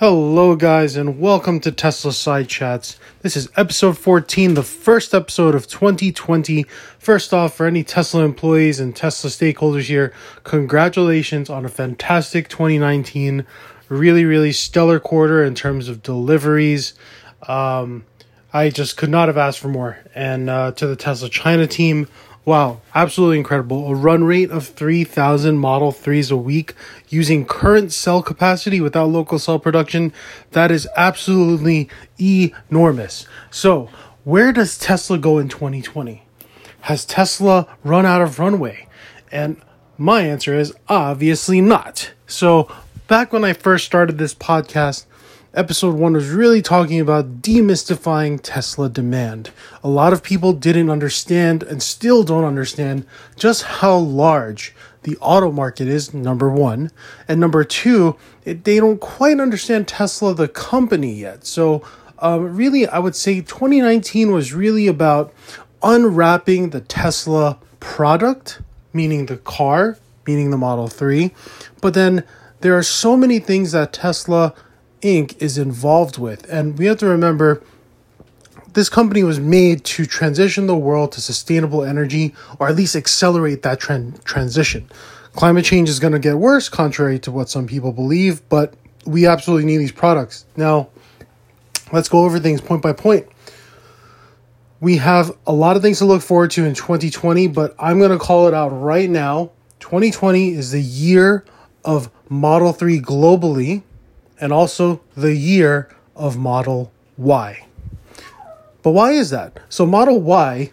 Hello, guys, and welcome to Tesla Side Chats. This is episode 14, the first episode of 2020. First off, for any Tesla employees and Tesla stakeholders here, congratulations on a fantastic 2019. Really, really stellar quarter in terms of deliveries. Um, I just could not have asked for more. And uh, to the Tesla China team, Wow, absolutely incredible. A run rate of 3,000 Model 3s a week using current cell capacity without local cell production. That is absolutely enormous. So, where does Tesla go in 2020? Has Tesla run out of runway? And my answer is obviously not. So, back when I first started this podcast, episode one was really talking about demystifying Tesla demand. A lot of people didn't understand and still don't understand just how large the auto market is, number one. And number two, it, they don't quite understand Tesla, the company, yet. So, um, really, I would say 2019 was really about unwrapping the Tesla product, meaning the car, meaning the Model 3. But then there are so many things that Tesla Inc. is involved with. And we have to remember this company was made to transition the world to sustainable energy or at least accelerate that trend transition. Climate change is going to get worse, contrary to what some people believe, but we absolutely need these products. Now, let's go over things point by point. We have a lot of things to look forward to in 2020, but I'm going to call it out right now. 2020 is the year of Model 3 globally and also the year of Model Y. But why is that? So, Model Y,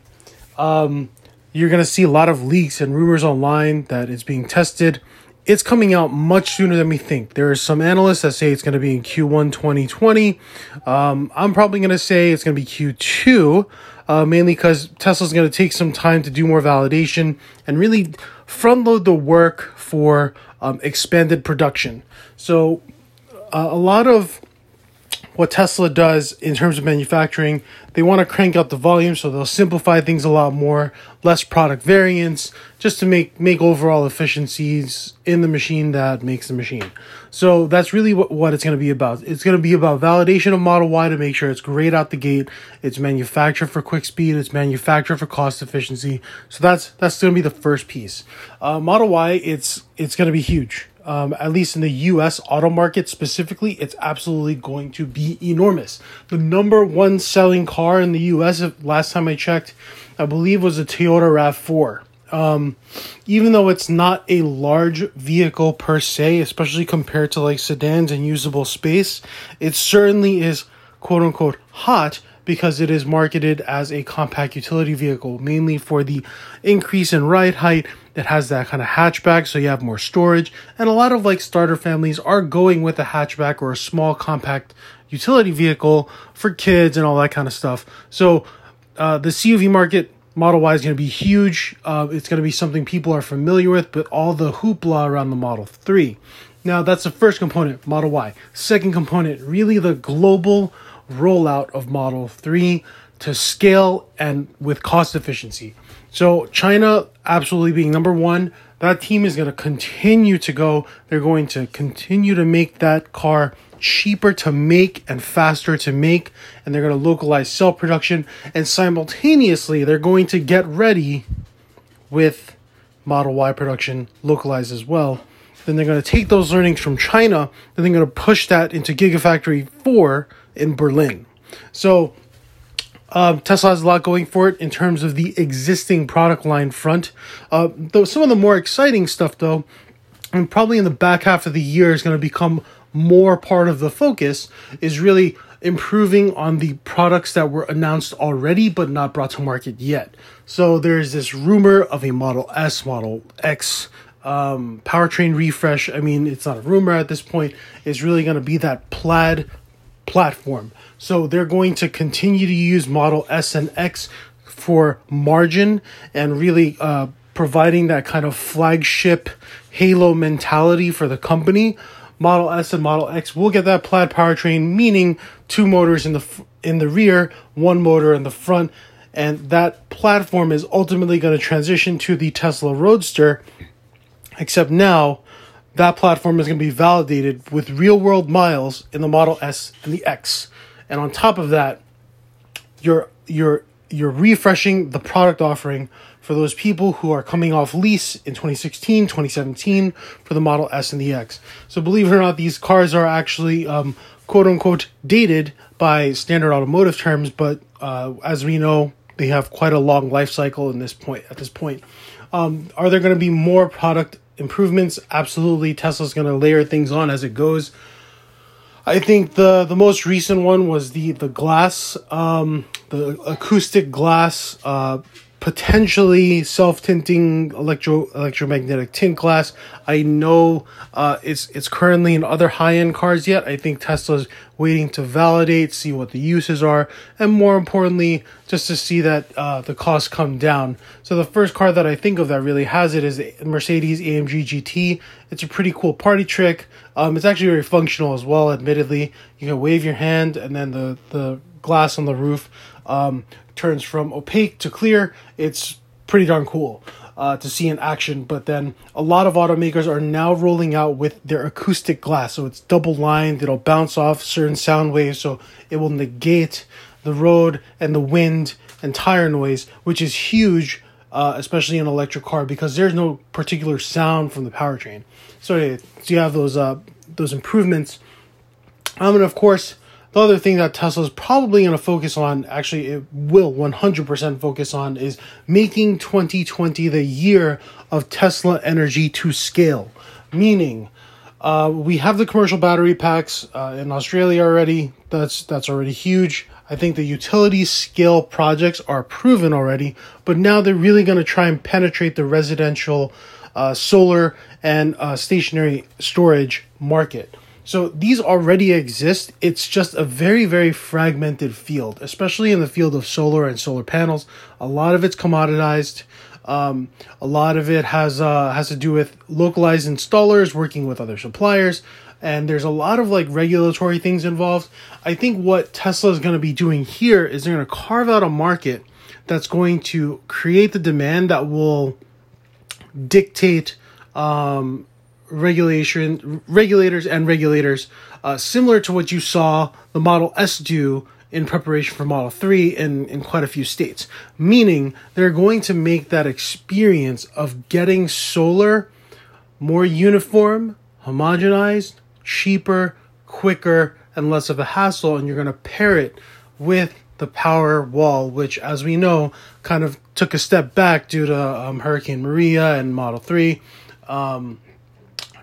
um, you're going to see a lot of leaks and rumors online that it's being tested. It's coming out much sooner than we think. There are some analysts that say it's going to be in Q1 2020. Um, I'm probably going to say it's going to be Q2, uh, mainly because Tesla's going to take some time to do more validation and really front load the work for um, expanded production. So, uh, a lot of what Tesla does in terms of manufacturing, they want to crank up the volume, so they'll simplify things a lot more, less product variance, just to make make overall efficiencies in the machine that makes the machine. So that's really what, what it's going to be about. It's going to be about validation of Model Y to make sure it's great out the gate. It's manufactured for quick speed. It's manufactured for cost efficiency. So that's that's going to be the first piece. Uh, Model Y, it's it's going to be huge um, at least in the US auto market specifically, it's absolutely going to be enormous. The number one selling car in the US, last time I checked, I believe was a Toyota RAV4. Um, even though it's not a large vehicle per se, especially compared to like sedans and usable space, it certainly is quote unquote hot because it is marketed as a compact utility vehicle, mainly for the increase in ride height. It has that kind of hatchback, so you have more storage. And a lot of like starter families are going with a hatchback or a small compact utility vehicle for kids and all that kind of stuff. So uh, the CUV market Model Y is going to be huge. Uh, it's going to be something people are familiar with, but all the hoopla around the Model 3. Now, that's the first component, Model Y. Second component, really the global rollout of Model 3 to scale and with cost efficiency. So, China absolutely being number one, that team is going to continue to go. They're going to continue to make that car cheaper to make and faster to make, and they're going to localize cell production, and simultaneously, they're going to get ready with Model Y production localized as well. Then they're going to take those learnings from China, and they're going to push that into Gigafactory 4 in Berlin. So uh, Tesla has a lot going for it in terms of the existing product line front. Uh, though some of the more exciting stuff, though, and probably in the back half of the year is going to become more part of the focus, is really improving on the products that were announced already but not brought to market yet. So there's this rumor of a Model S, Model X um, powertrain refresh. I mean, it's not a rumor at this point. It's really going to be that plaid platform. So they're going to continue to use Model S and X for margin and really uh, providing that kind of flagship halo mentality for the company. Model S and Model X will get that plaid powertrain, meaning two motors in the in the rear, one motor in the front, and that platform is ultimately going to transition to the Tesla Roadster. Except now, that platform is going to be validated with real world miles in the Model S and the X. And on top of that, you're you're you're refreshing the product offering for those people who are coming off lease in 2016, 2017 for the Model S and the X. So believe it or not, these cars are actually um, quote unquote dated by standard automotive terms, but uh, as we know, they have quite a long life cycle in this point. At this point, um, are there going to be more product improvements? Absolutely, Tesla's going to layer things on as it goes. I think the the most recent one was the the glass, um, the acoustic glass uh, potentially self-tinting electro electromagnetic tint glass. I know uh, it's it's currently in other high-end cars yet. I think Tesla's waiting to validate, see what the uses are, and more importantly, just to see that uh, the costs come down. So the first car that I think of that really has it is Mercedes AMG GT. It's a pretty cool party trick. Um, it's actually very functional as well. Admittedly, you can wave your hand, and then the the glass on the roof um, turns from opaque to clear. It's pretty darn cool uh, to see in action. But then a lot of automakers are now rolling out with their acoustic glass. So it's double lined, it'll bounce off certain sound waves, so it will negate the road and the wind and tire noise, which is huge. Uh, especially in an electric car because there's no particular sound from the powertrain. So, so you have those uh, those improvements. Um, and of course, the other thing that Tesla is probably going to focus on, actually, it will 100% focus on, is making 2020 the year of Tesla energy to scale. Meaning, uh, we have the commercial battery packs uh, in Australia already. That's that's already huge. I think the utility scale projects are proven already, but now they're really going to try and penetrate the residential, uh, solar, and uh, stationary storage market. So these already exist. It's just a very, very fragmented field, especially in the field of solar and solar panels. A lot of it's commoditized. Um, a lot of it has uh, has to do with localized installers working with other suppliers, and there's a lot of like regulatory things involved. I think what Tesla is going to be doing here is they're going to carve out a market that's going to create the demand that will dictate um, regulation regulators and regulators uh, similar to what you saw the model s do in preparation for model 3 in, in quite a few states. Meaning they're going to make that experience of getting solar more uniform homogenized cheaper quicker and less of a hassle and you're going to pair it with the power wall which as we know kind of took a step back due to um, hurricane maria and model 3 um,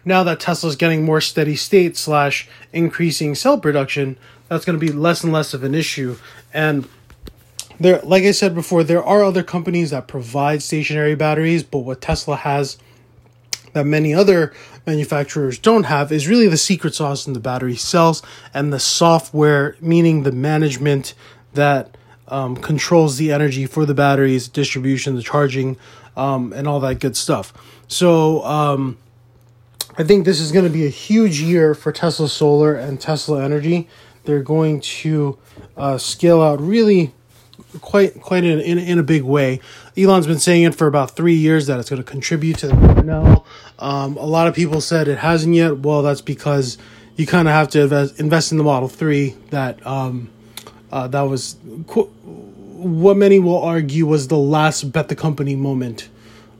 now that Tesla's getting more steady state slash increasing cell production, that's going to be less and less of an issue. And there, like I said before, there are other companies that provide stationary batteries, but what Tesla has that many other manufacturers don't have is really the secret sauce in the battery cells and the software, meaning the management that um, controls the energy for the batteries, distribution, the charging, um, and all that good stuff. So, um, I think this is going to be a huge year for Tesla Solar and Tesla Energy. They're going to uh, scale out really quite quite in, in, in a big way. Elon's been saying it for about three years that it's going to contribute to the now. Um, a lot of people said it hasn't yet. Well, that's because you kind of have to invest, invest in the Model Three. That um, uh, that was qu- what many will argue was the last bet the company moment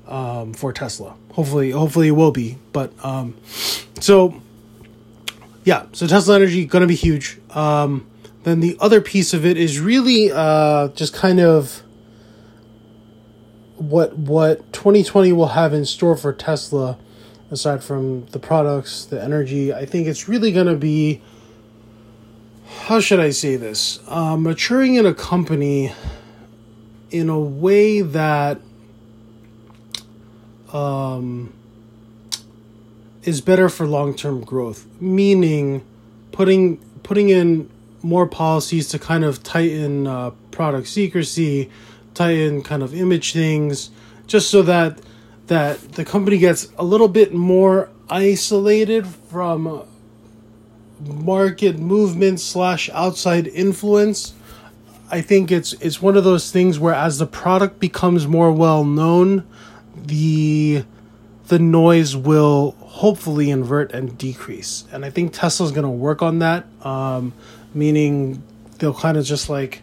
um, for Tesla. Hopefully, hopefully it will be. But um, so yeah, so Tesla Energy gonna be huge. Um, then the other piece of it is really uh, just kind of what what 2020 will have in store for Tesla aside from the products, the energy. I think it's really going to be how should I say this? Uh, maturing in a company in a way that um, is better for long-term growth meaning putting putting in more policies to kind of tighten uh, product secrecy tighten kind of image things just so that that the company gets a little bit more isolated from market movement slash outside influence. I think it's it's one of those things where as the product becomes more well known the the noise will hopefully invert and decrease. And I think Tesla's going to work on that, um, meaning they'll kind of just like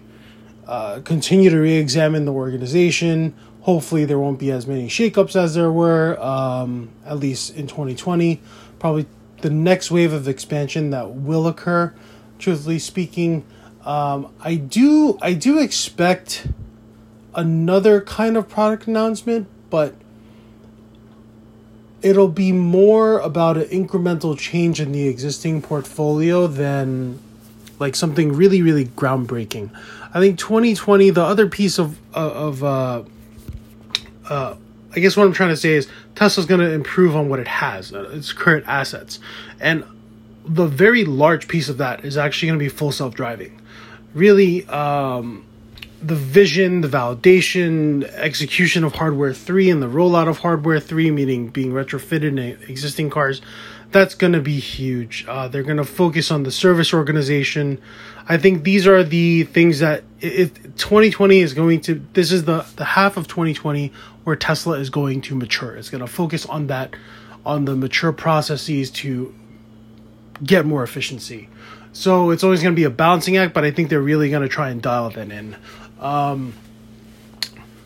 uh, continue to re examine the organization. Hopefully, there won't be as many shakeups as there were, um, at least in 2020. Probably the next wave of expansion that will occur, truthfully speaking. Um, I do I do expect another kind of product announcement, but it'll be more about an incremental change in the existing portfolio than like something really really groundbreaking. I think 2020 the other piece of of uh, uh, I guess what I'm trying to say is Tesla's going to improve on what it has, uh, its current assets. And the very large piece of that is actually going to be full self driving. Really, um, the vision, the validation, execution of hardware 3 and the rollout of hardware 3, meaning being retrofitted in existing cars, that's going to be huge. Uh, they're going to focus on the service organization. I think these are the things that it, 2020 is going to, this is the, the half of 2020 where Tesla is going to mature. It's going to focus on that, on the mature processes to get more efficiency. So it's always going to be a balancing act, but I think they're really going to try and dial that in. Um,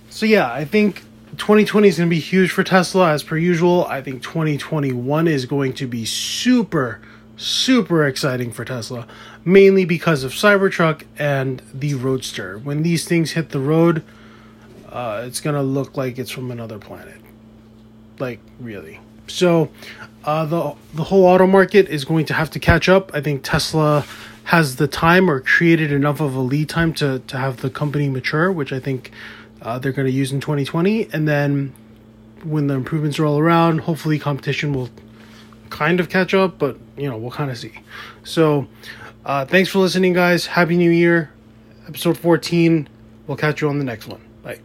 so yeah, I think 2020 is going to be huge for Tesla as per usual. I think 2021 is going to be super, super exciting for Tesla, mainly because of Cybertruck and the Roadster. When these things hit the road, uh, it's going to look like it's from another planet. Like, really. So, uh, the the whole auto market is going to have to catch up. I think Tesla has the time or created enough of a lead time to, to have the company mature, which I think uh, they're going to use in 2020. And then when the improvements roll around, hopefully competition will kind of catch up, but you know, we'll kind of see. So, uh, thanks for listening, guys. Happy New Year. Episode 14. We'll catch you on the next one. Bye.